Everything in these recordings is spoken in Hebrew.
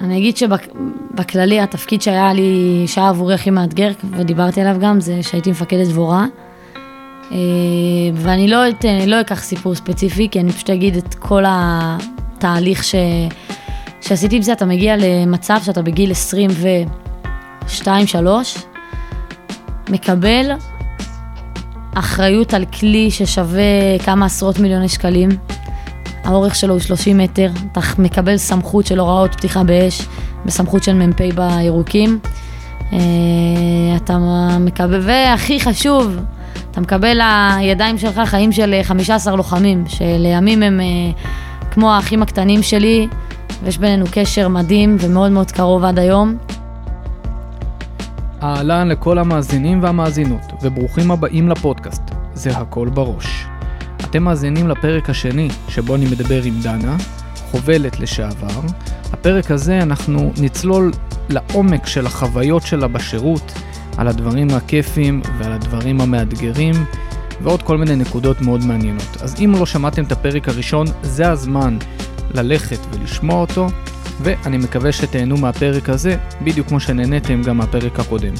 אני אגיד שבכללי התפקיד שהיה לי, שהיה עבורי הכי מאתגר, ודיברתי עליו גם, זה שהייתי מפקדת דבורה. אה, ואני לא, אתן, לא אקח סיפור ספציפי, כי אני פשוט אגיד את כל התהליך ש, שעשיתי עם זה. אתה מגיע למצב שאתה בגיל 22-3, מקבל אחריות על כלי ששווה כמה עשרות מיליוני שקלים. האורך שלו הוא 30 מטר, אתה מקבל סמכות של הוראות פתיחה באש, בסמכות של מ"פ בירוקים. אה, אתה מקבל, והכי חשוב, אתה מקבל לידיים שלך חיים של 15 לוחמים, שלימים הם אה, כמו האחים הקטנים שלי, ויש בינינו קשר מדהים ומאוד מאוד קרוב עד היום. אהלן לכל המאזינים והמאזינות, וברוכים הבאים לפודקאסט, זה הכל בראש. אתם מאזינים לפרק השני, שבו אני מדבר עם דנה, חובלת לשעבר. הפרק הזה אנחנו נצלול לעומק של החוויות שלה בשירות, על הדברים הכיפים ועל הדברים המאתגרים, ועוד כל מיני נקודות מאוד מעניינות. אז אם לא שמעתם את הפרק הראשון, זה הזמן ללכת ולשמוע אותו, ואני מקווה שתהנו מהפרק הזה, בדיוק כמו שנהניתם גם מהפרק הקודם.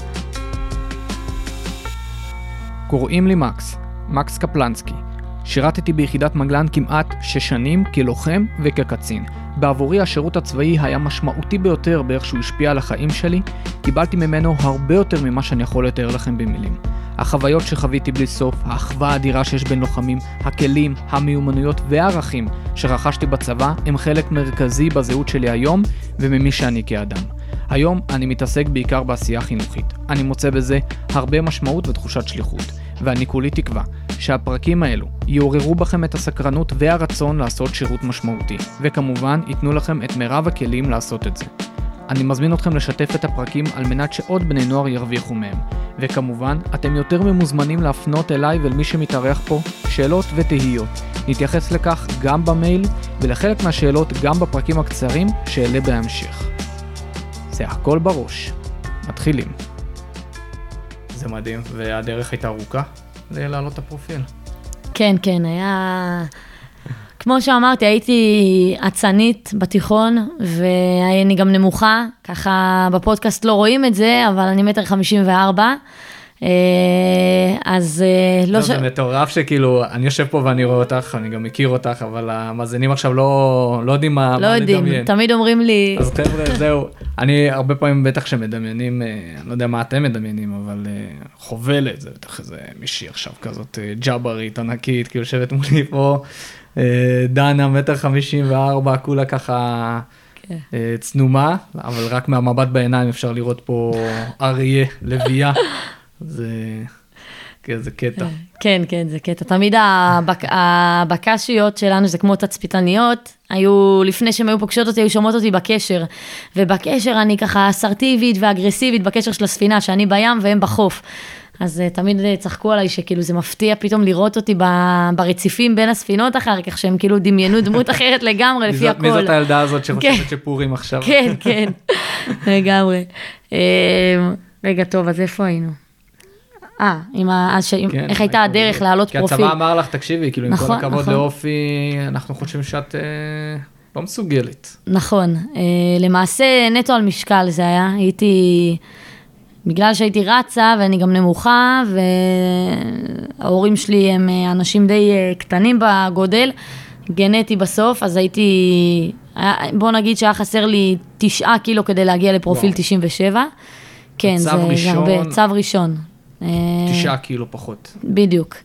קוראים לי מקס, מקס קפלנסקי. שירתתי ביחידת מגלן כמעט שש שנים כלוחם וכקצין. בעבורי השירות הצבאי היה משמעותי ביותר באיך שהוא השפיע על החיים שלי, קיבלתי ממנו הרבה יותר ממה שאני יכול לתאר לכם במילים. החוויות שחוויתי בלי סוף, האחווה האדירה שיש בין לוחמים, הכלים, המיומנויות והערכים שרכשתי בצבא הם חלק מרכזי בזהות שלי היום וממי שאני כאדם. היום אני מתעסק בעיקר בעשייה חינוכית. אני מוצא בזה הרבה משמעות ותחושת שליחות, ואני כולי תקווה שהפרקים האלו יעוררו בכם את הסקרנות והרצון לעשות שירות משמעותי, וכמובן ייתנו לכם את מירב הכלים לעשות את זה. אני מזמין אתכם לשתף את הפרקים על מנת שעוד בני נוער ירוויחו מהם. וכמובן, אתם יותר ממוזמנים להפנות אליי ואל מי שמתארח פה שאלות ותהיות. נתייחס לכך גם במייל, ולחלק מהשאלות גם בפרקים הקצרים שאעלה בהמשך. זה הכל בראש. מתחילים. זה מדהים, והדרך הייתה ארוכה להעלות את הפרופיל. כן, כן, היה... כמו שאמרתי, הייתי אצנית בתיכון, ואני גם נמוכה, ככה בפודקאסט לא רואים את זה, אבל אני מטר חמישים וארבע. אה, אז אה, לא, לא ש... זה מטורף שכאילו, אני יושב פה ואני רואה אותך, אני גם מכיר אותך, אבל המאזינים עכשיו לא, לא יודעים מה, לא מה יודעים, לדמיין. תמיד אומרים לי... אז חבר'ה, זהו, אני הרבה פעמים בטח שמדמיינים, אה, אני לא יודע מה אתם מדמיינים, אבל חובלת, זה בטח איזה מישהי עכשיו כזאת ג'אברית ענקית, כאילו יושבת מולי פה. דנה, מטר חמישים וארבע, כולה ככה כן. צנומה, אבל רק מהמבט בעיניים אפשר לראות פה אריה, לביאה. זה... כן, זה קטע. כן, כן, זה קטע. תמיד הבק... הבקשיות שלנו זה כמו תצפיתניות, היו, לפני שהן היו פוגשות אותי, היו שומעות אותי בקשר. ובקשר אני ככה אסרטיבית ואגרסיבית בקשר של הספינה, שאני בים והם בחוף. אז uh, תמיד uh, צחקו עליי שכאילו זה מפתיע פתאום לראות אותי ב, ברציפים בין הספינות אחר כך, שהם כאילו דמיינו דמות אחרת לגמרי לפי הכל. מי זאת הילדה הזאת שחושבת כן. שפורים עכשיו? כן, כן, לגמרי. אה, רגע, טוב, אז איפה היינו? אה, עם ה... ש... כן, איך הייתה הדרך להעלות פרופיל. כי הצבא אמר לך, תקשיבי, כאילו, נכון, עם כל הכבוד נכון. לאופי, אנחנו חושבים שאת אה, לא מסוגלת. נכון. אה, למעשה, נטו על משקל זה היה. הייתי... בגלל שהייתי רצה ואני גם נמוכה, וההורים שלי הם אה, אנשים די אה, קטנים בגודל, גנטי בסוף, אז הייתי... בוא נגיד שהיה חסר לי תשעה קילו כדי להגיע לפרופיל וואו. 97. כן, זה, זה הרבה. צו ראשון. תשעה קילו פחות. בדיוק.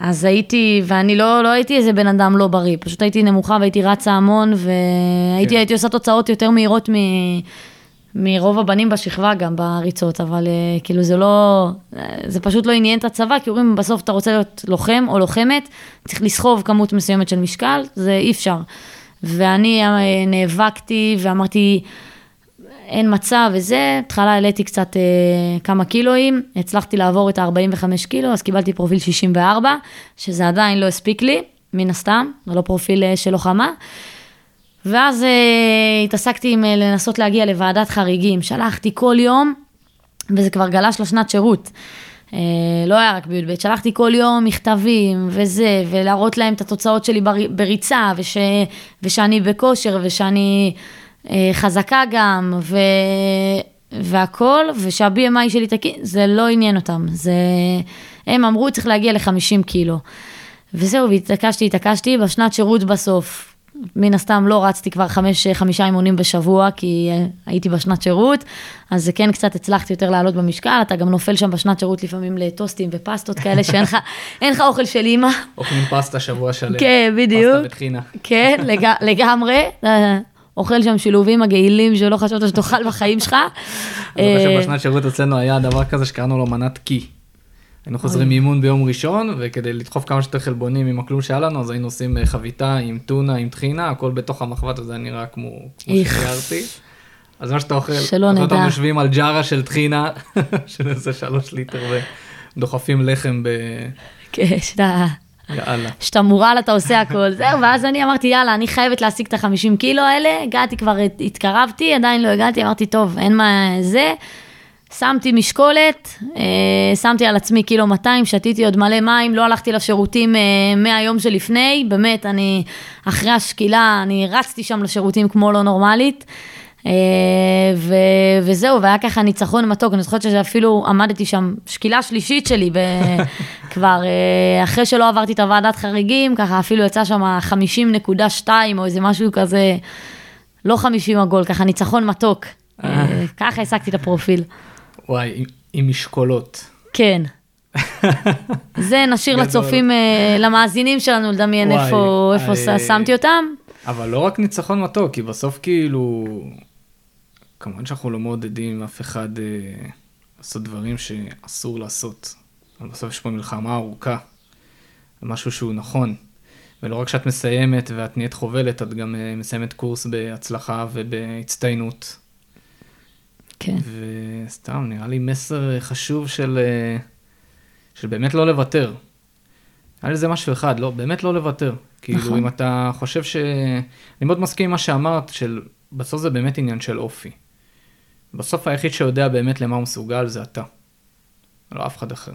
אז הייתי, ואני לא, לא הייתי איזה בן אדם לא בריא, פשוט הייתי נמוכה והייתי רצה המון, והייתי כן. עושה תוצאות יותר מהירות מ, מרוב הבנים בשכבה גם בריצות, אבל uh, כאילו זה לא, זה פשוט לא עניין את הצבא, כי אומרים בסוף אתה רוצה להיות לוחם או לוחמת, צריך לסחוב כמות מסוימת של משקל, זה אי אפשר. ואני uh, נאבקתי ואמרתי, אין מצב וזה, בהתחלה העליתי קצת אה, כמה קילואים, הצלחתי לעבור את ה-45 קילו, אז קיבלתי פרופיל 64, שזה עדיין לא הספיק לי, מן הסתם, זה לא פרופיל אה, של לוחמה. ואז אה, התעסקתי עם אה, לנסות להגיע לוועדת חריגים, שלחתי כל יום, וזה כבר גלש לשנת שירות. אה, לא היה רק בי"ב, שלחתי כל יום מכתבים וזה, ולהראות להם את התוצאות שלי בריצה, וש, ושאני בכושר, ושאני... אה, חזקה גם, ו... והכל, שה-BMI שלי תקין, זה לא עניין אותם. זה... הם אמרו, צריך להגיע ל-50 קילו. וזהו, והתעקשתי, התעקשתי, בשנת שירות בסוף. מן הסתם לא רצתי כבר חמש, חמישה אימונים בשבוע, כי הייתי בשנת שירות, אז זה כן קצת הצלחתי יותר לעלות במשקל, אתה גם נופל שם בשנת שירות לפעמים לטוסטים ופסטות כאלה, שאין לך, לך אוכל של אימא. אוכלים פסטה שבוע שלם. כן, בדיוק. פסטה בטחינה. כן, לג, לגמרי. אוכל שם שילובים מגעילים שלא חשבת שתאכל בחיים שלך. אני חושב אה, שבשנת שירות אצלנו היה דבר כזה שקראנו לו מנת קי. היינו חוזרים מאימון ביום ראשון, וכדי לדחוף כמה שיותר חלבונים עם הכלום שהיה לנו, אז היינו עושים אה, חביתה עם טונה, עם טחינה, הכל בתוך המחבת, וזה נראה כמו שתיארתי. אז מה שאתה אוכל, שלא נדע. אנחנו יושבים על ג'ארה של טחינה, של איזה שלוש ליטר, ודוחפים לחם ב... כן, שאתה... יאללה. שאתה מורל, אתה עושה הכל, זהו, ואז אני אמרתי, יאללה, אני חייבת להשיג את ה-50 קילו האלה, הגעתי כבר, התקרבתי, עדיין לא הגעתי, אמרתי, טוב, אין מה זה. שמתי משקולת, אה, שמתי על עצמי קילו 200, שתיתי עוד מלא מים, לא הלכתי לשירותים אה, מהיום שלפני, באמת, אני, אחרי השקילה, אני רצתי שם לשירותים כמו לא נורמלית. אה, ו, וזהו, והיה ככה ניצחון מתוק, אני זוכרת שאפילו עמדתי שם, שקילה שלישית שלי, ב, כבר אחרי שלא עברתי את הוועדת חריגים, ככה אפילו יצא שם 50.2 או איזה משהו כזה, לא 50 עגול, ככה ניצחון מתוק. ככה השגתי את הפרופיל. וואי, עם, עם משקולות. כן. זה נשאיר לצופים, אה, למאזינים שלנו לדמיין וואי, איפה, איפה I... שמתי אותם. אבל לא רק ניצחון מתוק, כי בסוף כאילו, כמובן שאנחנו לא מעודדים אף אחד אה, לעשות דברים שאסור לעשות. אבל בסוף יש פה מלחמה ארוכה, משהו שהוא נכון. ולא רק שאת מסיימת ואת נהיית חובלת, את גם אה, מסיימת קורס בהצלחה ובהצטיינות. כן. וסתם, נראה לי מסר חשוב של, אה, של באמת לא לוותר. היה לזה משהו אחד, לא, באמת לא לוותר. כאילו, נכון. אם אתה חושב ש... אני מאוד מסכים עם מה שאמרת, של בסוף זה באמת עניין של אופי. בסוף היחיד שיודע באמת למה הוא מסוגל זה אתה. לא אף אחד אחר.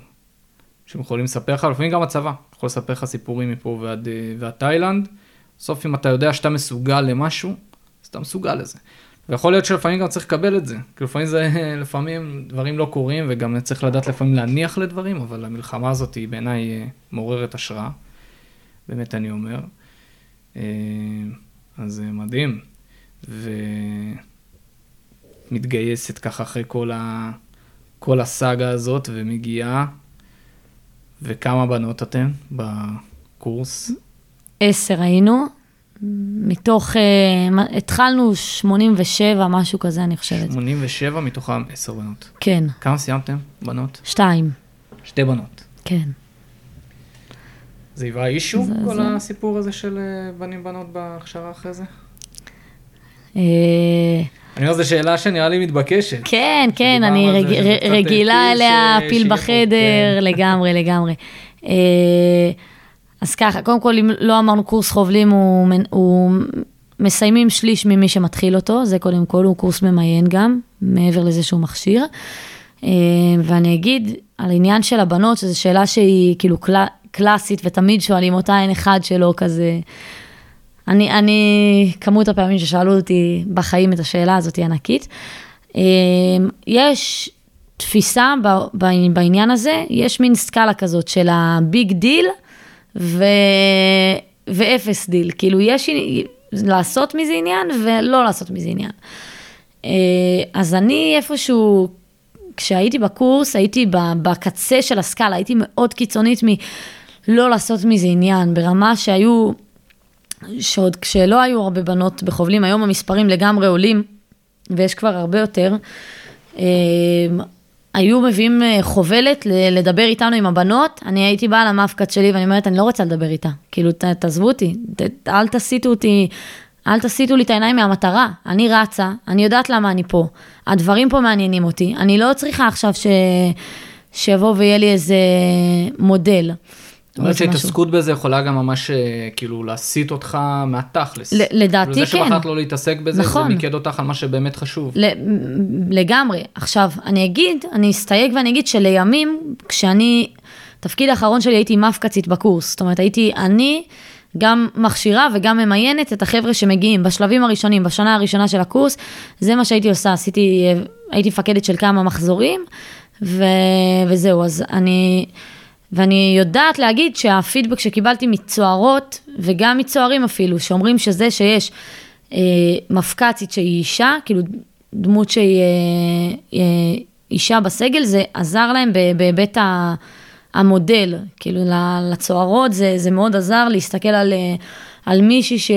שהם יכולים לספר לך, לפעמים גם הצבא, יכול לספר לך סיפורים מפה ועד, אה, ועד תאילנד. בסוף אם אתה יודע שאתה מסוגל למשהו, אז אתה מסוגל לזה. ויכול להיות שלפעמים גם צריך לקבל את זה. כי לפעמים זה, לפעמים דברים לא קורים, וגם צריך לדעת לפעמים להניח לדברים, אבל המלחמה הזאת היא בעיניי אה, מעוררת השראה. באמת אני אומר. אה, אז מדהים. ומתגייסת ככה אחרי כל, ה... כל הסאגה הזאת, ומגיעה. וכמה בנות אתם בקורס? עשר היינו. מתוך, uh, התחלנו 87, משהו כזה, אני חושבת. 87 מתוכם 10 בנות. כן. כמה סיימתם, בנות? שתיים. שתי בנות. כן. זה היווה אישו, כל זה... הסיפור הזה של אה, בנים בנות בהכשרה אחרי זה? אה, אני אומר, זו שאלה שנראה לי מתבקשת. כן, כן, אני רג, רגילה אליה, פיל בחדר, כן. לגמרי, לגמרי. אז ככה, קודם כל, אם לא אמרנו קורס חובלים, הוא, הוא מסיימים שליש ממי שמתחיל אותו, זה קודם כל, הוא קורס ממיין גם, מעבר לזה שהוא מכשיר. אה, ואני אגיד על העניין של הבנות, שזו שאלה שהיא כאילו קל, קלאסית, ותמיד שואלים אותה, אין אחד שלא כזה... אני, אני, כמות הפעמים ששאלו אותי בחיים את השאלה הזאת היא ענקית. אה, יש תפיסה בעניין הזה, יש מין סקאלה כזאת של ה big deal, ו... ואפס דיל. כאילו, יש לעשות מזה עניין ולא לעשות מזה עניין. אה, אז אני איפשהו, כשהייתי בקורס, הייתי בקצה של הסקאלה, הייתי מאוד קיצונית מלא לעשות מזה עניין, ברמה שהיו, שעוד כשלא היו הרבה בנות בחובלים, היום המספרים לגמרי עולים, ויש כבר הרבה יותר. אה, היו מביאים אה, חובלת לדבר איתנו עם הבנות, אני הייתי באה למפקד שלי ואני אומרת, אני לא רוצה לדבר איתה. כאילו, תעזבו אותי, אל תסיטו אותי, אל תסיטו לי את העיניים מהמטרה. אני רצה, אני יודעת למה אני פה. הדברים פה מעניינים אותי. אני לא צריכה עכשיו ש... שיבוא ויהיה לי איזה מודל. זאת אומרת שהתעסקות בזה יכולה גם ממש אה, כאילו להסיט אותך מהתכלס. לדעתי כן. זה שבחרת לא להתעסק בזה, נכון. זה מיקד אותך על מה שבאמת חשוב. לגמרי. עכשיו, אני אגיד, אני אסתייג ואני אגיד שלימים, כשאני, תפקיד האחרון שלי הייתי מפקצית בקורס. זאת אומרת, הייתי אני גם מכשירה וגם ממיינת את החבר'ה שמגיעים בשלבים הראשונים, בשנה הראשונה של הקורס, זה מה שהייתי עושה, עשיתי, הייתי מפקדת של כמה מחזורים, ו, ופזהו, אז אני, ואני יודעת להגיד שהפידבק שקיבלתי מצוערות, וגם מצוערים אפילו, שאומרים שזה שיש אה, מפק"צית שהיא אישה, כאילו דמות שהיא אה, אה, אישה בסגל, זה עזר להם בהיבט המודל, כאילו לצוערות, זה, זה מאוד עזר להסתכל על, אה, על מישהי ש,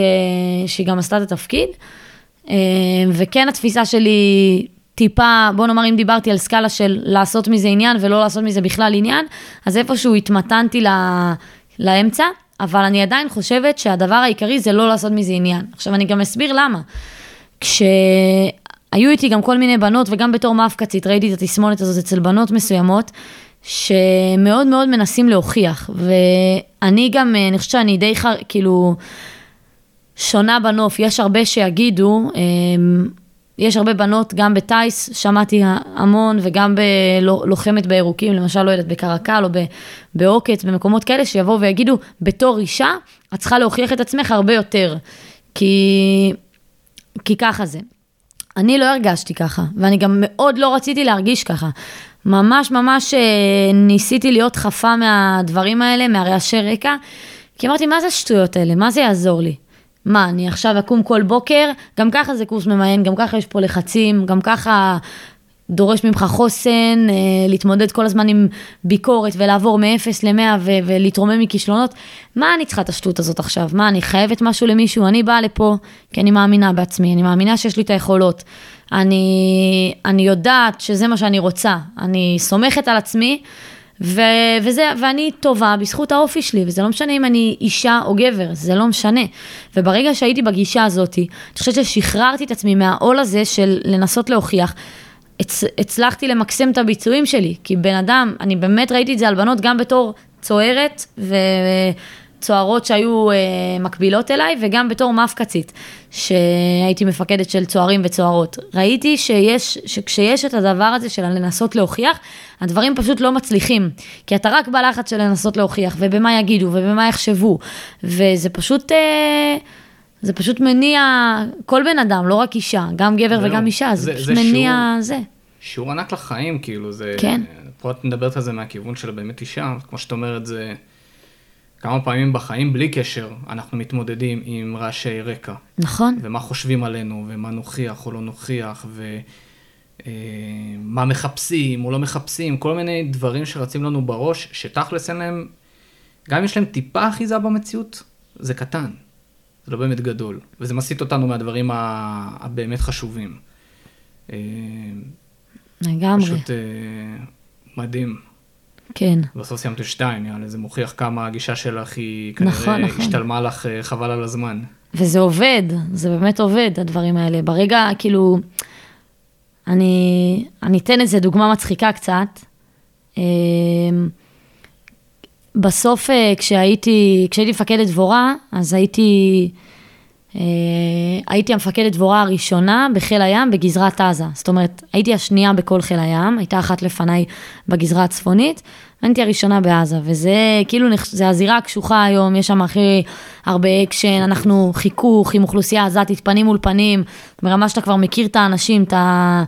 שהיא גם עשתה את התפקיד. אה, וכן התפיסה שלי טיפה, בוא נאמר אם דיברתי על סקאלה של לעשות מזה עניין ולא לעשות מזה בכלל עניין, אז איפשהו התמתנתי לה, לאמצע, אבל אני עדיין חושבת שהדבר העיקרי זה לא לעשות מזה עניין. עכשיו אני גם אסביר למה. כשהיו איתי גם כל מיני בנות, וגם בתור מאפקצית, ראיתי את התסמונת הזאת אצל בנות מסוימות, שמאוד מאוד מנסים להוכיח, ואני גם, אני חושבת שאני די חר... כאילו, שונה בנוף, יש הרבה שיגידו, אמ, יש הרבה בנות, גם בטיס, שמעתי המון, וגם בלוחמת בירוקים, למשל, לא יודעת, בקרקל או בעוקץ, במקומות כאלה, שיבואו ויגידו, בתור אישה, את צריכה להוכיח את עצמך הרבה יותר, כי, כי ככה זה. אני לא הרגשתי ככה, ואני גם מאוד לא רציתי להרגיש ככה. ממש ממש אה, ניסיתי להיות חפה מהדברים האלה, מהרעשי רקע, כי אמרתי, מה זה השטויות האלה? מה זה יעזור לי? מה, אני עכשיו אקום כל בוקר? גם ככה זה קורס ממיין, גם ככה יש פה לחצים, גם ככה דורש ממך חוסן, אה, להתמודד כל הזמן עם ביקורת ולעבור מ-0 ל-100 ו- ולהתרומם מכישלונות. מה אני צריכה את השטות הזאת עכשיו? מה, אני חייבת משהו למישהו? אני באה לפה כי אני מאמינה בעצמי, אני מאמינה שיש לי את היכולות. אני, אני יודעת שזה מה שאני רוצה, אני סומכת על עצמי, ו, וזה, ואני טובה בזכות האופי שלי, וזה לא משנה אם אני אישה או גבר, זה לא משנה. וברגע שהייתי בגישה הזאת, אני חושבת ששחררתי את עצמי מהעול הזה של לנסות להוכיח. הצ, הצלחתי למקסם את הביצועים שלי, כי בן אדם, אני באמת ראיתי את זה על בנות גם בתור צוערת, ו... צוערות שהיו אה, מקבילות אליי, וגם בתור מפקצית, שהייתי מפקדת של צוערים וצוערות. ראיתי שיש, שכשיש את הדבר הזה של לנסות להוכיח, הדברים פשוט לא מצליחים. כי אתה רק בלחץ של לנסות להוכיח, ובמה יגידו, ובמה יחשבו, וזה פשוט... אה, זה פשוט מניע כל בן אדם, לא רק אישה, גם גבר וגם לא, אישה, זה, זה פשוט זה מניע שיעור, זה. שיעור ענק לחיים, כאילו, זה... כן. פה את מדברת על זה מהכיוון של באמת אישה, כמו שאת אומרת, זה... כמה פעמים בחיים, בלי קשר, אנחנו מתמודדים עם רעשי רקע. נכון. ומה חושבים עלינו, ומה נוכיח או לא נוכיח, ומה אה, מחפשים או לא מחפשים, כל מיני דברים שרצים לנו בראש, שתכלס אין להם, גם אם יש להם טיפה אחיזה במציאות, זה קטן. זה לא באמת גדול. וזה מסיט אותנו מהדברים הבאמת חשובים. אה, לגמרי. פשוט אה, מדהים. כן. בסוף סיימת שתיים, יאללה, זה מוכיח כמה הגישה שלך היא כנראה נכון, נכון. השתלמה לך אה, חבל על הזמן. וזה עובד, זה באמת עובד, הדברים האלה. ברגע, כאילו, אני, אני אתן איזה דוגמה מצחיקה קצת. אמ, בסוף, אה, כשהייתי, כשהייתי מפקדת דבורה, אז הייתי, הייתי המפקדת דבורה הראשונה בחיל הים בגזרת עזה. זאת אומרת, הייתי השנייה בכל חיל הים, הייתה אחת לפניי בגזרה הצפונית, הייתי הראשונה בעזה, וזה כאילו, זה הזירה הקשוחה היום, יש שם הכי הרבה אקשן, אנחנו חיכוך עם אוכלוסייה עזתית, פנים מול פנים, ברמה שאתה כבר מכיר את האנשים, אתה...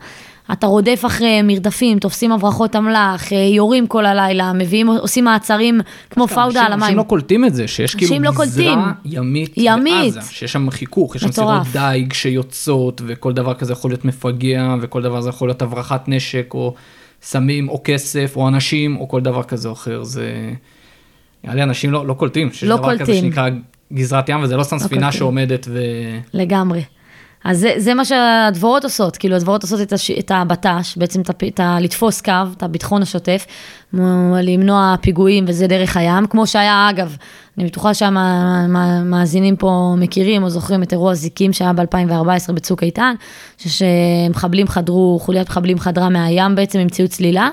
אתה רודף אחרי מרדפים, תופסים הברחות אמל"ח, אה, יורים כל הלילה, מביאים, עושים מעצרים כמו פאודה על המים. אנשים לא קולטים את זה, שיש כאילו לא גזרה ימית, ימית בעזה, שיש שם חיכוך, יש שם סירות דייג שיוצאות, וכל דבר כזה יכול להיות מפגע, וכל דבר זה יכול להיות הברחת נשק, או סמים, או כסף, או אנשים, או כל דבר כזה או אחר. זה... נראה לי אנשים לא, לא קולטים, שיש לא דבר קולטים. כזה שנקרא גזרת ים, וזה לא סתם לא ספינה קולטים. שעומדת ו... לגמרי. אז זה, זה מה שהדבורות עושות, כאילו הדבורות עושות את, הש, את הבט"ש, בעצם את, את ה, לתפוס קו, את הביטחון השוטף, למנוע פיגועים וזה דרך הים, כמו שהיה אגב, אני בטוחה שהמאזינים פה מכירים או זוכרים את אירוע זיקים שהיה ב-2014 בצוק איתן, שמחבלים חדרו, חוליית מחבלים חדרה מהים בעצם עם ציוד צלילה.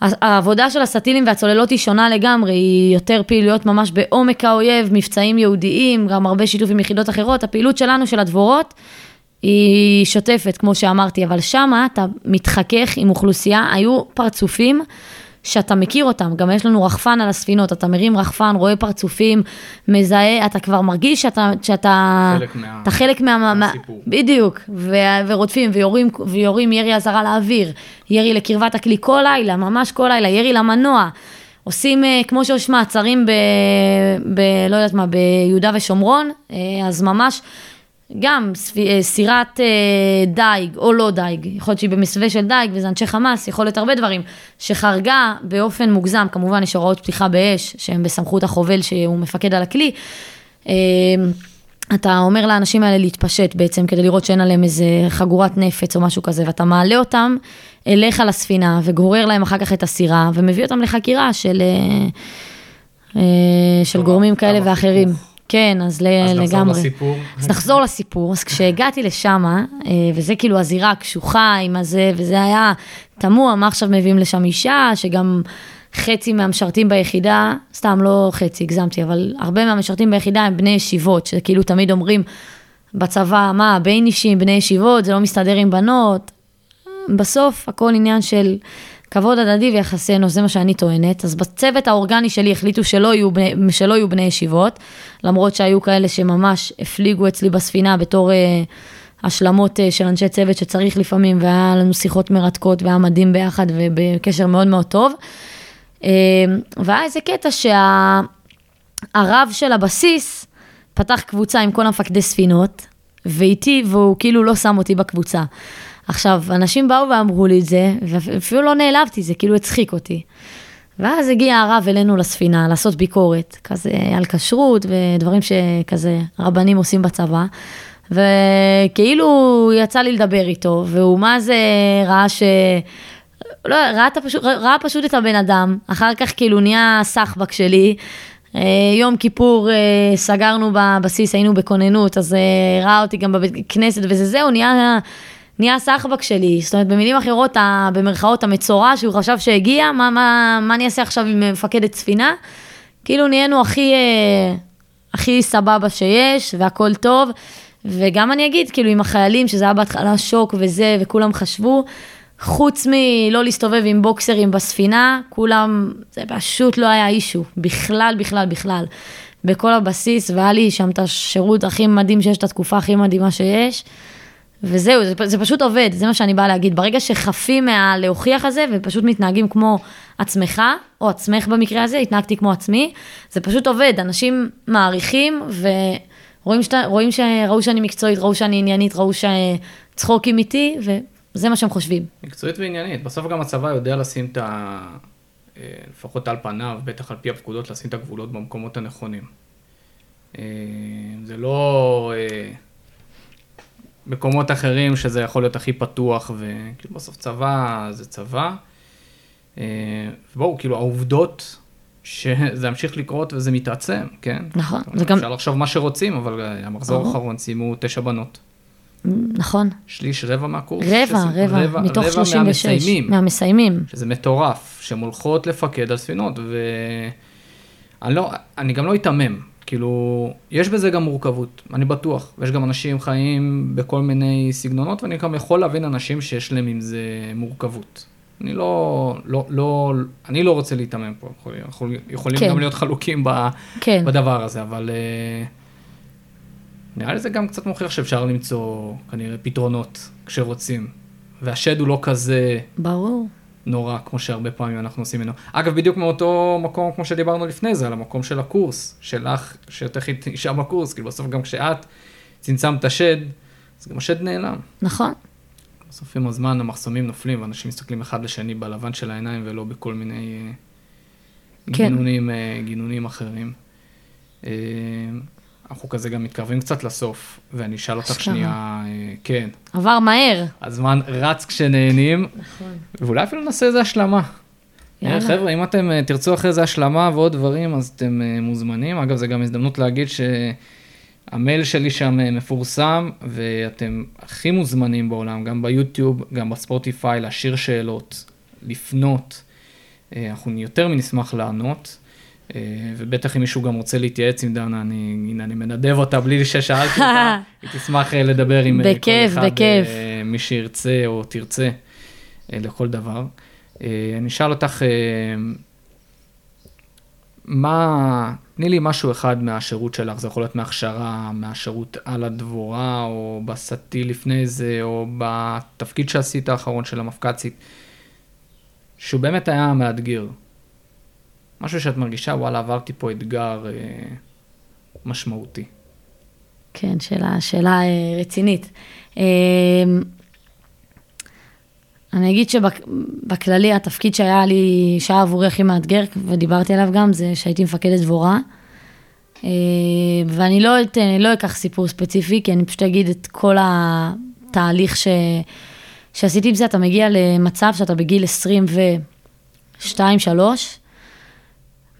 העבודה של הסטילים והצוללות היא שונה לגמרי, היא יותר פעילויות ממש בעומק האויב, מבצעים יהודיים, גם הרבה שיתוף עם יחידות אחרות. הפעילות שלנו, של הדבורות, היא שוטפת, כמו שאמרתי, אבל שמה אתה מתחכך עם אוכלוסייה, היו פרצופים שאתה מכיר אותם, גם יש לנו רחפן על הספינות, אתה מרים רחפן, רואה פרצופים, מזהה, אתה כבר מרגיש שאתה, שאתה חלק מה- אתה חלק מה... מהסיפור. בדיוק, ו, ורודפים ויורים, ויורים ירי אזהרה לאוויר, ירי לקרבת הכלי כל לילה, ממש כל לילה, ירי למנוע. עושים, אה, כמו שיש מעצרים ב... ב... לא יודעת מה, ביהודה ושומרון, אה, אז ממש גם אה, סירת אה, דייג או לא דייג, יכול להיות שהיא במסווה של דייג וזה אנשי חמאס, יכול להיות הרבה דברים, שחרגה באופן מוגזם, כמובן יש הוראות פתיחה באש שהן בסמכות החובל שהוא מפקד על הכלי. אה, אתה אומר לאנשים האלה להתפשט בעצם כדי לראות שאין עליהם איזה חגורת נפץ או משהו כזה, ואתה מעלה אותם אליך לספינה וגורר להם אחר כך את הסירה ומביא אותם לחקירה של, אה, של גורמים כאלה ואחרים. החיכוך. כן, אז, אז לגמרי. נחזור לסיפור. אז נחזור לסיפור. אז כשהגעתי לשם, אה, וזה כאילו הזירה הקשוחה עם הזה, וזה היה תמוה, מה עכשיו מביאים לשם אישה, שגם חצי מהמשרתים ביחידה, סתם לא חצי, הגזמתי, אבל הרבה מהמשרתים ביחידה הם בני ישיבות, שכאילו תמיד אומרים בצבא, מה, בין אישים, בני ישיבות, זה לא מסתדר עם בנות. בסוף הכל עניין של כבוד הדדי ויחסי אנוש, זה מה שאני טוענת. אז בצוות האורגני שלי החליטו שלא יהיו בני, שלא יהיו בני ישיבות, למרות שהיו כאלה שממש הפליגו אצלי בספינה בתור אה, השלמות אה, של אנשי צוות שצריך לפעמים, והיה לנו שיחות מרתקות והיה מדהים ביחד ובקשר מאוד מאוד טוב. אה, והיה איזה קטע שהרב של הבסיס פתח קבוצה עם כל המפקדי ספינות, ואיתי, והוא כאילו לא שם אותי בקבוצה. עכשיו, אנשים באו ואמרו לי את זה, ואפילו לא נעלבתי, זה כאילו הצחיק אותי. ואז הגיע הרב אלינו לספינה לעשות ביקורת, כזה על כשרות ודברים שכזה רבנים עושים בצבא. וכאילו יצא לי לדבר איתו, והוא מה זה ראה ש... לא, ראה, את הפשוט, ראה פשוט את הבן אדם, אחר כך כאילו נהיה סחבק שלי. אה, יום כיפור אה, סגרנו בבסיס, היינו בכוננות, אז אה, ראה אותי גם בבית כנסת וזה זהו, נהיה, נהיה סחבק שלי. זאת אומרת, במילים אחרות, ה- במרכאות המצורע שהוא חשב שהגיע, מה, מה, מה אני אעשה עכשיו עם מפקדת ספינה? כאילו נהיינו הכי, אה, הכי סבבה שיש, והכל טוב. וגם אני אגיד, כאילו, עם החיילים, שזה היה בהתחלה שוק וזה, וכולם חשבו, חוץ מלא להסתובב עם בוקסרים בספינה, כולם, זה פשוט לא היה אישו, בכלל, בכלל, בכלל. בכל הבסיס, והיה לי שם את השירות הכי מדהים שיש, את התקופה הכי מדהימה שיש. וזהו, זה, זה פשוט עובד, זה מה שאני באה להגיד. ברגע שחפים מהלהוכיח הזה ופשוט מתנהגים כמו עצמך, או עצמך במקרה הזה, התנהגתי כמו עצמי, זה פשוט עובד. אנשים מעריכים ורואים שאתה, רואים שראו שאני מקצועית, ראו שאני עניינית, ראו שצחוקים איתי, וזה מה שהם חושבים. מקצועית ועניינית. בסוף גם הצבא יודע לשים את ה... אה, לפחות על פניו, בטח על פי הפקודות, לשים את הגבולות במקומות הנכונים. אה, זה לא אה, מקומות אחרים שזה יכול להיות הכי פתוח, וכאילו בסוף צבא זה צבא. אה, בואו, כאילו העובדות שזה ימשיך לקרות וזה מתעצם, כן? נכון, זה גם- אפשר לחשוב מה שרוצים, אבל אה, המחזור. האחרון סיימו תשע בנות. נכון. שליש, רבע מהקורס. רבע, שסיימו- רבע, מתוך 36. מהמסיימים. מהמסיימים. שזה מטורף, שהן הולכות לפקד על ספינות, ואני לא, גם לא איתמם, כאילו, יש בזה גם מורכבות, אני בטוח, ויש גם אנשים חיים בכל מיני סגנונות, ואני גם יכול להבין אנשים שיש להם עם זה מורכבות. אני לא, לא, לא, אני לא רוצה להיתמם פה, יכול, יכול, יכולים כן. גם להיות חלוקים ב, כן. בדבר הזה, אבל אה, נראה לי זה גם קצת מוכיח שאפשר למצוא כנראה פתרונות כשרוצים, והשד הוא לא כזה ברור. נורא, כמו שהרבה פעמים אנחנו עושים ממנו. אגב, בדיוק מאותו מקום, כמו שדיברנו לפני זה, על המקום של הקורס, שלך, שאתה אישה בקורס, כאילו בסוף גם כשאת צמצמת שד, אז גם השד נעלם. נכון. בסוף עם הזמן המחסומים נופלים, ואנשים מסתכלים אחד לשני בלבן של העיניים, ולא בכל מיני אה, כן. גינונים, אה, גינונים אחרים. אנחנו כזה גם מתקרבים קצת לסוף, ואני אשאל אותך. שנייה, אה, כן, עבר מהר. הזמן רץ כשנהנים, נכון. ואולי אפילו נעשה איזה השלמה. יאללה. אה, חבר'ה, אם אתם אה, תרצו אחרי זה השלמה ועוד דברים, אז אתם מוזמנים. אגב, זו גם הזדמנות להגיד שהמייל שלי שם מפורסם, ואתם הכי מוזמנים בעולם, גם ביוטיוב, גם בספוטיפיי, להשאיר שאלות, לפנות. אנחנו יותר מנשמח לענות. אה, ובטח אם מישהו גם רוצה להתייעץ עם דנה, אני, הנה, אני מנדב אותה בלי ששאלתי אותה, היא תשמח אה, לדבר עם אה, כל בכיף, אחד, בכיף. מי שירצה או תרצה, לכל דבר. אני אשאל אותך, מה, תני לי משהו אחד מהשירות שלך, זה יכול להיות מהכשרה, מהשירות על הדבורה, או בסטי לפני זה, או בתפקיד שעשית האחרון של המפקצית, שהוא באמת היה מאתגר. משהו שאת מרגישה, וואלה, עברתי פה אתגר אה, משמעותי. כן, שאלה, שאלה אה, רצינית. אה, אני אגיד שבכללי התפקיד שהיה לי, שהיה עבורי הכי מאתגר, ודיברתי עליו גם, זה שהייתי מפקדת דבורה. אה, ואני לא, אתן, לא אקח סיפור ספציפי, כי אני פשוט אגיד את כל התהליך ש, שעשיתי עם זה. אתה מגיע למצב שאתה בגיל 22-3,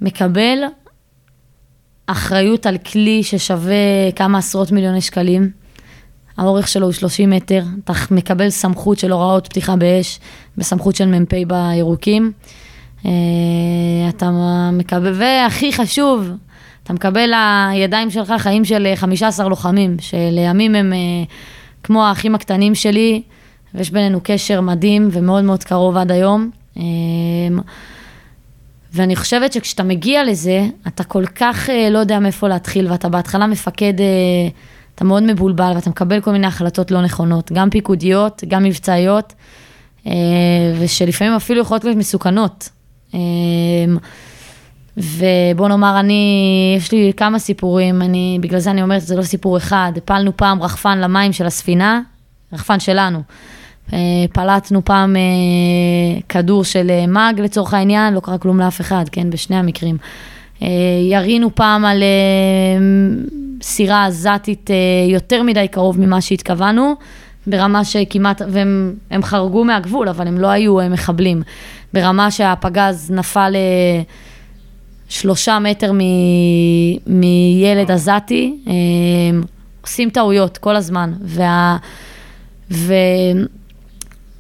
מקבל אחריות על כלי ששווה כמה עשרות מיליוני שקלים. האורך שלו הוא 30 מטר, אתה מקבל סמכות של הוראות פתיחה באש, בסמכות של מ"פ בירוקים. אה, אתה מקבל, והכי חשוב, אתה מקבל לידיים שלך חיים של 15 לוחמים, שלימים הם אה, כמו האחים הקטנים שלי, ויש בינינו קשר מדהים ומאוד מאוד קרוב עד היום. אה, ואני חושבת שכשאתה מגיע לזה, אתה כל כך לא יודע מאיפה להתחיל, ואתה בהתחלה מפקד... אתה מאוד מבולבל ואתה מקבל כל מיני החלטות לא נכונות, גם פיקודיות, גם מבצעיות, אה, ושלפעמים אפילו יכולות להיות מסוכנות. אה, ובוא נאמר, אני, יש לי כמה סיפורים, אני, בגלל זה אני אומרת, זה לא סיפור אחד. הפלנו פעם רחפן למים של הספינה, רחפן שלנו. אה, פלטנו פעם כדור של מאג לצורך העניין, לא קרה כלום לאף אחד, כן, בשני המקרים. ירינו פעם על סירה עזתית אה, יותר מדי קרוב ממה שהתכוונו, ברמה שכמעט, והם חרגו מהגבול, אבל הם לא היו אה, מחבלים. ברמה שהפגז נפל שלושה מטר מ, מילד עזתי, אה, עושים טעויות כל הזמן. וה, ו,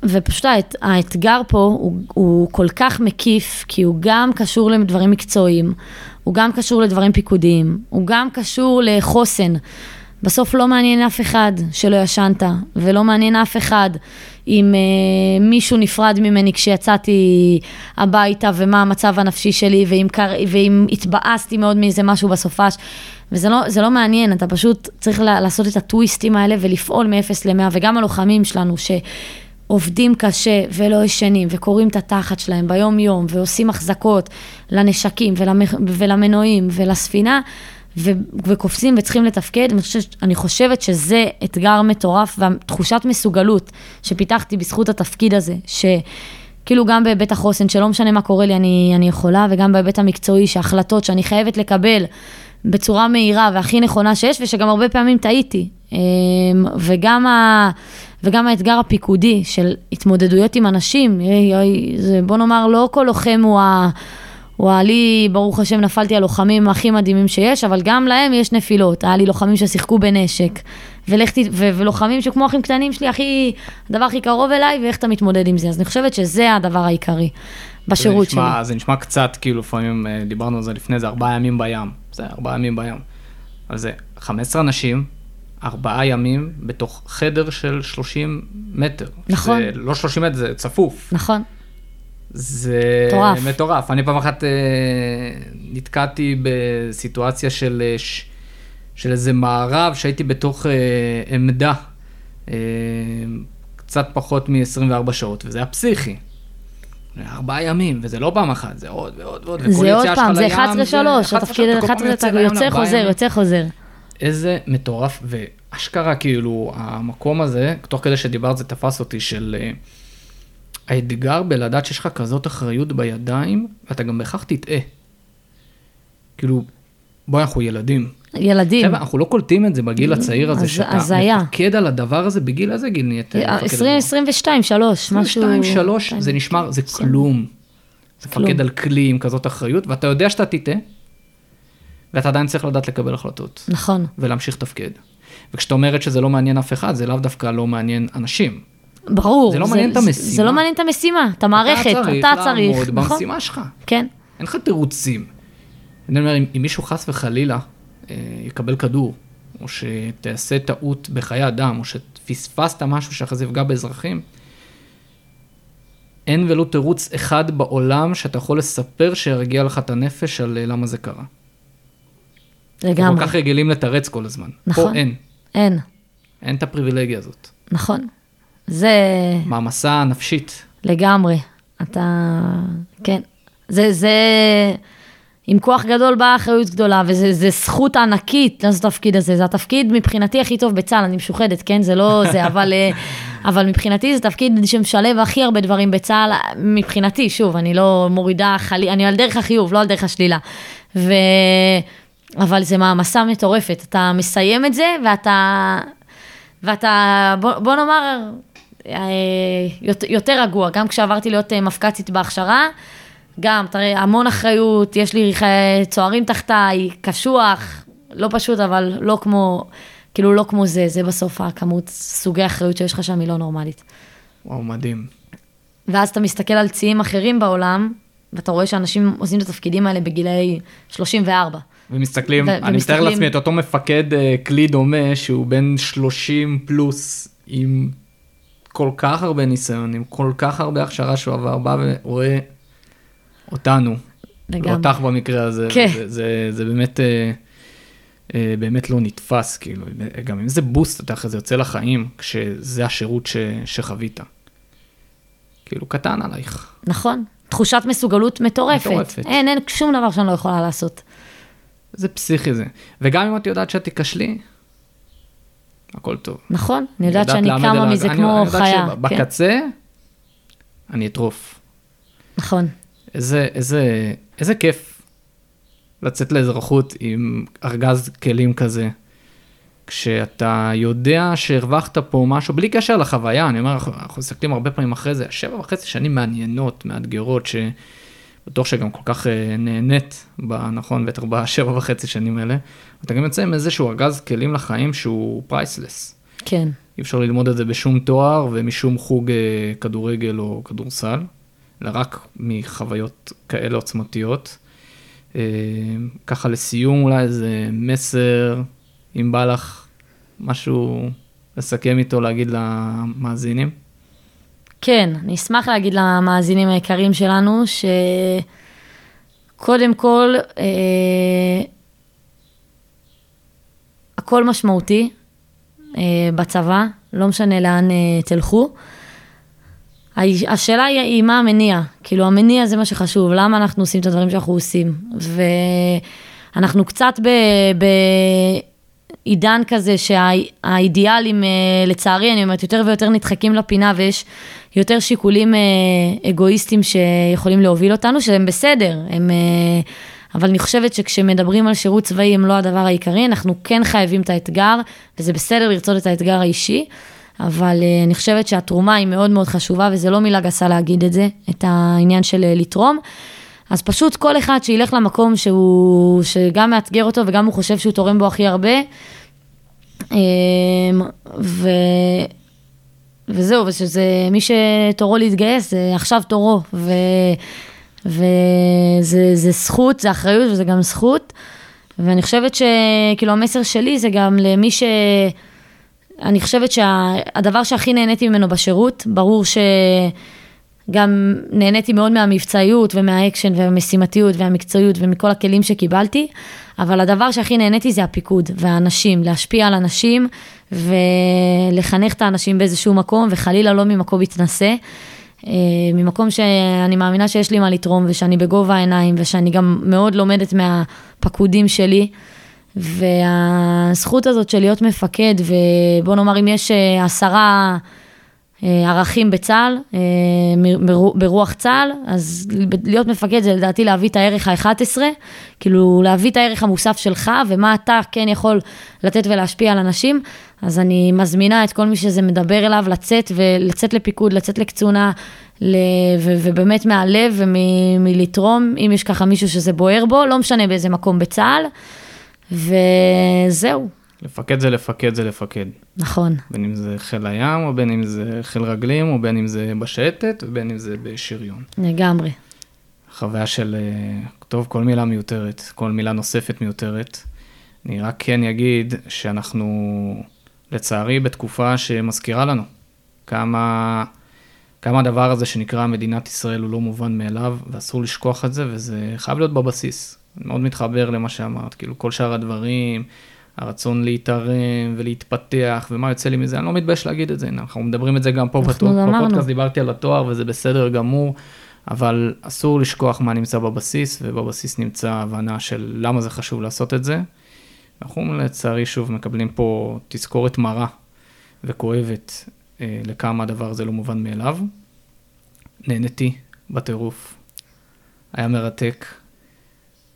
ופשוט האת, האתגר פה הוא, הוא כל כך מקיף, כי הוא גם קשור לדברים מקצועיים, הוא גם קשור לדברים פיקודיים, הוא גם קשור לחוסן. בסוף לא מעניין אף אחד שלא ישנת, ולא מעניין אף אחד אם אה, מישהו נפרד ממני כשיצאתי הביתה ומה המצב הנפשי שלי, ואם, קר... ואם התבאסתי מאוד מאיזה משהו בסופש. וזה לא, לא מעניין, אתה פשוט צריך לעשות את הטוויסטים האלה ולפעול מ-0 ל-100, וגם הלוחמים שלנו, ש... עובדים קשה ולא ישנים וקוראים את התחת שלהם ביום-יום ועושים החזקות לנשקים ולמנועים ולספינה ו- וקופצים וצריכים לתפקד, אני חושבת, אני חושבת שזה אתגר מטורף ותחושת מסוגלות שפיתחתי בזכות התפקיד הזה, שכאילו גם בהיבט החוסן, שלא משנה מה קורה לי, אני, אני יכולה, וגם בהיבט המקצועי, שהחלטות שאני חייבת לקבל בצורה מהירה והכי נכונה שיש, ושגם הרבה פעמים טעיתי. אמ, וגם ה... וגם האתגר הפיקודי של התמודדויות עם אנשים, זה, בוא נאמר, לא כל לוחם הוא ה... הוא לי, ברוך השם, נפלתי על לוחמים הכי מדהימים שיש, אבל גם להם יש נפילות. היה לי לוחמים ששיחקו בנשק, ולכתי, ו- ולוחמים שכמו אחים קטנים שלי, הכי, הדבר הכי קרוב אליי, ואיך אתה מתמודד עם זה. אז אני חושבת שזה הדבר העיקרי בשירות זה נשמע, שלי. זה נשמע קצת, כאילו, לפעמים אה, דיברנו על זה לפני זה, ארבעה ימים בים. זה ארבעה ימים בים. אבל זה 15 אנשים, ארבעה ימים בתוך חדר של 30 מטר. נכון. זה לא 30 מטר, זה צפוף. נכון. זה מטורף. מטורף. אני פעם אחת אה, נתקעתי בסיטואציה של, אה, של איזה מערב שהייתי בתוך אה, עמדה, אה, קצת פחות מ-24 שעות, וזה היה פסיכי. ארבעה ימים, וזה לא פעם אחת, זה עוד ועוד ועוד. זה עוד פעם, זה 11-3, התפקיד 11, אתה יוצא חוזר, יוצא חוזר. איזה מטורף, ואשכרה כאילו, המקום הזה, תוך כדי שדיברת זה תפס אותי, של uh, האתגר בלדעת שיש לך כזאת אחריות בידיים, ואתה גם בהכרח תטעה. כאילו, בואי, אנחנו ילדים. ילדים. חבר'ה, אנחנו לא קולטים את זה בגיל הצעיר הזה, אז, שאתה אז היה. מפקד על הדבר הזה, בגיל איזה גיל נהיית? 20, 22, 3, משהו... 22, 3, זה נשמע, זה כלום. זה מפקד על כלי עם כזאת אחריות, ואתה יודע שאתה תטעה, ואתה עדיין צריך לדעת לקבל החלטות. נכון. ולהמשיך לתפקד. וכשאתה אומרת שזה לא מעניין אף אחד, זה לאו דווקא לא מעניין אנשים. ברור. זה לא מעניין את המשימה. זה, זה לא מעניין את המשימה, את המערכת, אתה צריך, אתה צריך לעמוד נכון? במשימה שלך. כן. אין לך תירוצים. אני אומר, אם, אם מישהו חס וחלילה אה, יקבל כדור, או שתעשה טעות בחיי אדם, או שפספסת משהו שאחרי זה יפגע באזרחים, אין ולו תירוץ אחד בעולם שאתה יכול לספר שירגיע לך את הנפש על אה, למה זה קרה. לגמרי. כל כך רגילים לתרץ כל הזמן. נכון. פה אין, אין, אין את הפריבילגיה הזאת. נכון. זה מעמסה נפשית. לגמרי. אתה, כן. זה, זה, עם כוח גדול באה אחריות גדולה, וזה זה זכות ענקית לעשות את התפקיד הזה. זה התפקיד מבחינתי הכי טוב בצה"ל, אני משוחדת, כן? זה לא זה, אבל, אה, אבל מבחינתי זה תפקיד שמשלב הכי הרבה דברים בצה"ל, מבחינתי, שוב, אני לא מורידה חלי, אני על דרך החיוב, לא על דרך השלילה. ו... אבל זה מעמסה מטורפת, אתה מסיים את זה, ואתה, ואתה, בוא, בוא נאמר, אה, יותר, רגוע, גם כשעברתי להיות אה, מפק"צית בהכשרה, גם, תראה, המון אחריות, יש לי ח- צוערים תחתיי, קשוח, לא פשוט, אבל לא כמו, כאילו לא כמו זה, זה בסוף הכמות סוגי אחריות שיש לך שם היא לא נורמלית. וואו, מדהים. ואז אתה מסתכל על ציים אחרים בעולם, ואתה רואה שאנשים עושים את התפקידים האלה בגילאי 34. ומסתכלים, ו- אני מתאר ומסתכלים- לעצמי את אותו מפקד אה, כלי דומה שהוא בן 30 פלוס עם כל כך הרבה ניסיון, עם כל כך הרבה הכשרה שהוא עבר, בא ורואה אותנו, לגמרי. אותך במקרה הזה, כן. זה, זה, זה באמת, אה, אה, באמת לא נתפס, כאילו, גם אם זה בוסט, אתה אחרי זה יוצא לחיים, כשזה השירות ש, שחווית. כאילו, קטן עלייך. נכון. תחושת מסוגלות מטורפת. מטורפת. אין, אין שום דבר שאני לא יכולה לעשות. זה פסיכי זה. וגם אם את יודעת שאת תיכשלי, הכל טוב. נכון? אני יודעת יודעת שאני קמה מזה אני- כמו אני יודעת חיה. כן, שבקצה, אני אטרוף. נכון. איזה, איזה, איזה כיף לצאת לאזרחות עם ארגז כלים כזה, כשאתה יודע שהרווחת פה משהו, בלי קשר לחוויה, אני אומר, אנחנו, מסתכלים הרבה פעמים אחרי זה, שבע וחצי שנים מעניינות, מאתגרות, שבטוח שגם כל כך אה, נהנית, נכון, בטח בשבע וחצי שנים האלה, אתה גם יוצא עם איזשהו ארגז כלים לחיים שהוא פרייסלס. כן. אי אפשר ללמוד את זה בשום תואר ומשום חוג אה, כדורגל או כדורסל, אלא רק מחוויות כאלה עוצמתיות. אה, ככה לסיום אולי איזה מסר, אם בא לך משהו לסכם איתו, להגיד למאזינים. כן, אני אשמח להגיד למאזינים היקרים שלנו, שקודם כל, אה, הכל משמעותי אה, בצבא, לא משנה לאן אה, תלכו. השאלה היא, מה המניע, כאילו המניע זה מה שחשוב, למה אנחנו עושים את הדברים שאנחנו עושים. ואנחנו קצת ב... ב... עידן כזה שהאידיאלים, אה, לצערי, אני אומרת, יותר ויותר נדחקים לפינה ויש יותר שיקולים אה, אגואיסטיים שיכולים להוביל אותנו, שהם בסדר, הם... אה, אבל אני חושבת שכשמדברים על שירות צבאי הם לא הדבר העיקרי, אנחנו כן חייבים את האתגר, וזה בסדר לרצות את האתגר האישי, אבל אה, אני חושבת שהתרומה היא מאוד מאוד חשובה, וזה לא מילה גסה להגיד את זה, את העניין של לתרום. אז פשוט כל אחד שילך למקום שהוא, שגם מאתגר אותו וגם הוא חושב שהוא תורם בו הכי הרבה. ו... וזהו, ושזה מי שתורו להתגייס, זה עכשיו תורו. ו... וזה זה זכות, זה אחריות וזה גם זכות. ואני חושבת שכאילו המסר שלי זה גם למי ש... אני חושבת שהדבר שהכי נהניתי ממנו בשירות, ברור שגם נהניתי מאוד מהמבצעיות ומהאקשן והמשימתיות והמקצועיות ומכל הכלים שקיבלתי, אבל הדבר שהכי נהניתי זה הפיקוד והאנשים, להשפיע על אנשים ולחנך את האנשים באיזשהו מקום, וחלילה לא ממקום מתנשא. אה, ממקום שאני מאמינה שיש לי מה לתרום ושאני בגובה העיניים ושאני גם מאוד לומדת מהפקודים שלי. והזכות הזאת של להיות מפקד, ובוא נאמר אם יש אה, עשרה ערכים בצה"ל, אה, ברוח צה"ל, אז להיות מפקד זה לדעתי להביא את הערך ה-11, כאילו להביא את הערך המוסף שלך ומה אתה כן יכול לתת ולהשפיע על אנשים. אז אני מזמינה את כל מי שזה מדבר אליו לצאת ולצאת לפיקוד, לצאת לקצונה, ל... ו- ובאמת מהלב ומלתרום, אם יש ככה מישהו שזה בוער בו, לא משנה באיזה מקום בצה"ל. וזהו, לפקד זה לפקד זה לפקד. נכון, בין אם זה חיל הים, או בין אם זה חיל רגלים, או בין אם זה בשייטת, ובין אם זה בשריון. לגמרי. חוויה של, אה, טוב, כל מילה מיותרת, כל מילה נוספת מיותרת. אני רק כן אגיד שאנחנו, לצערי, בתקופה שמזכירה לנו כמה כמה הדבר הזה שנקרא מדינת ישראל הוא לא מובן מאליו, ואסור לשכוח את זה, וזה חייב להיות בבסיס. מאוד מתחבר למה שאמרת, כאילו כל שאר הדברים, הרצון להתערם ולהתפתח, ומה יוצא לי מזה, אני לא מתבייש להגיד את זה, אנחנו מדברים את זה גם פה בפודקאסט, דיברתי על התואר וזה בסדר גמור, אבל אסור לשכוח מה נמצא בבסיס, ובבסיס נמצא הבנה של למה זה חשוב לעשות את זה. אנחנו לצערי שוב מקבלים פה תזכורת מרה וכואבת אה, לכמה הדבר הזה לא מובן מאליו. נהניתי בטירוף, היה מרתק.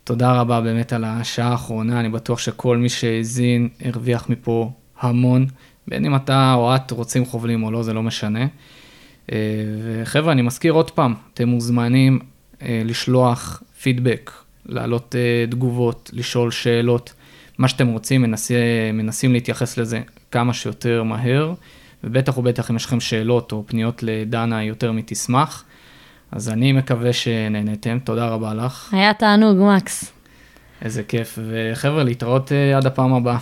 תודה רבה באמת על השעה האחרונה, אני בטוח שכל מי שהאזין הרוויח מפה המון, בין אם אתה או את רוצים חובלים או לא, זה לא משנה. אה, וחבר'ה, אני מזכיר עוד פעם, אתם מוזמנים אה, לשלוח פידבק, להעלות תגובות, לשאול שאלות, מה שאתם רוצים, מנסים, מנסים להתייחס לזה כמה שיותר מהר. ובטח ובטח אם יש לכם שאלות או פניות לדנה, יותר מתשמח. אז אני מקווה שנהנתם, תודה רבה לך. היה תענוג, מקס. איזה כיף, וחבר'ה, להתראות uh, עד הפעם הבאה.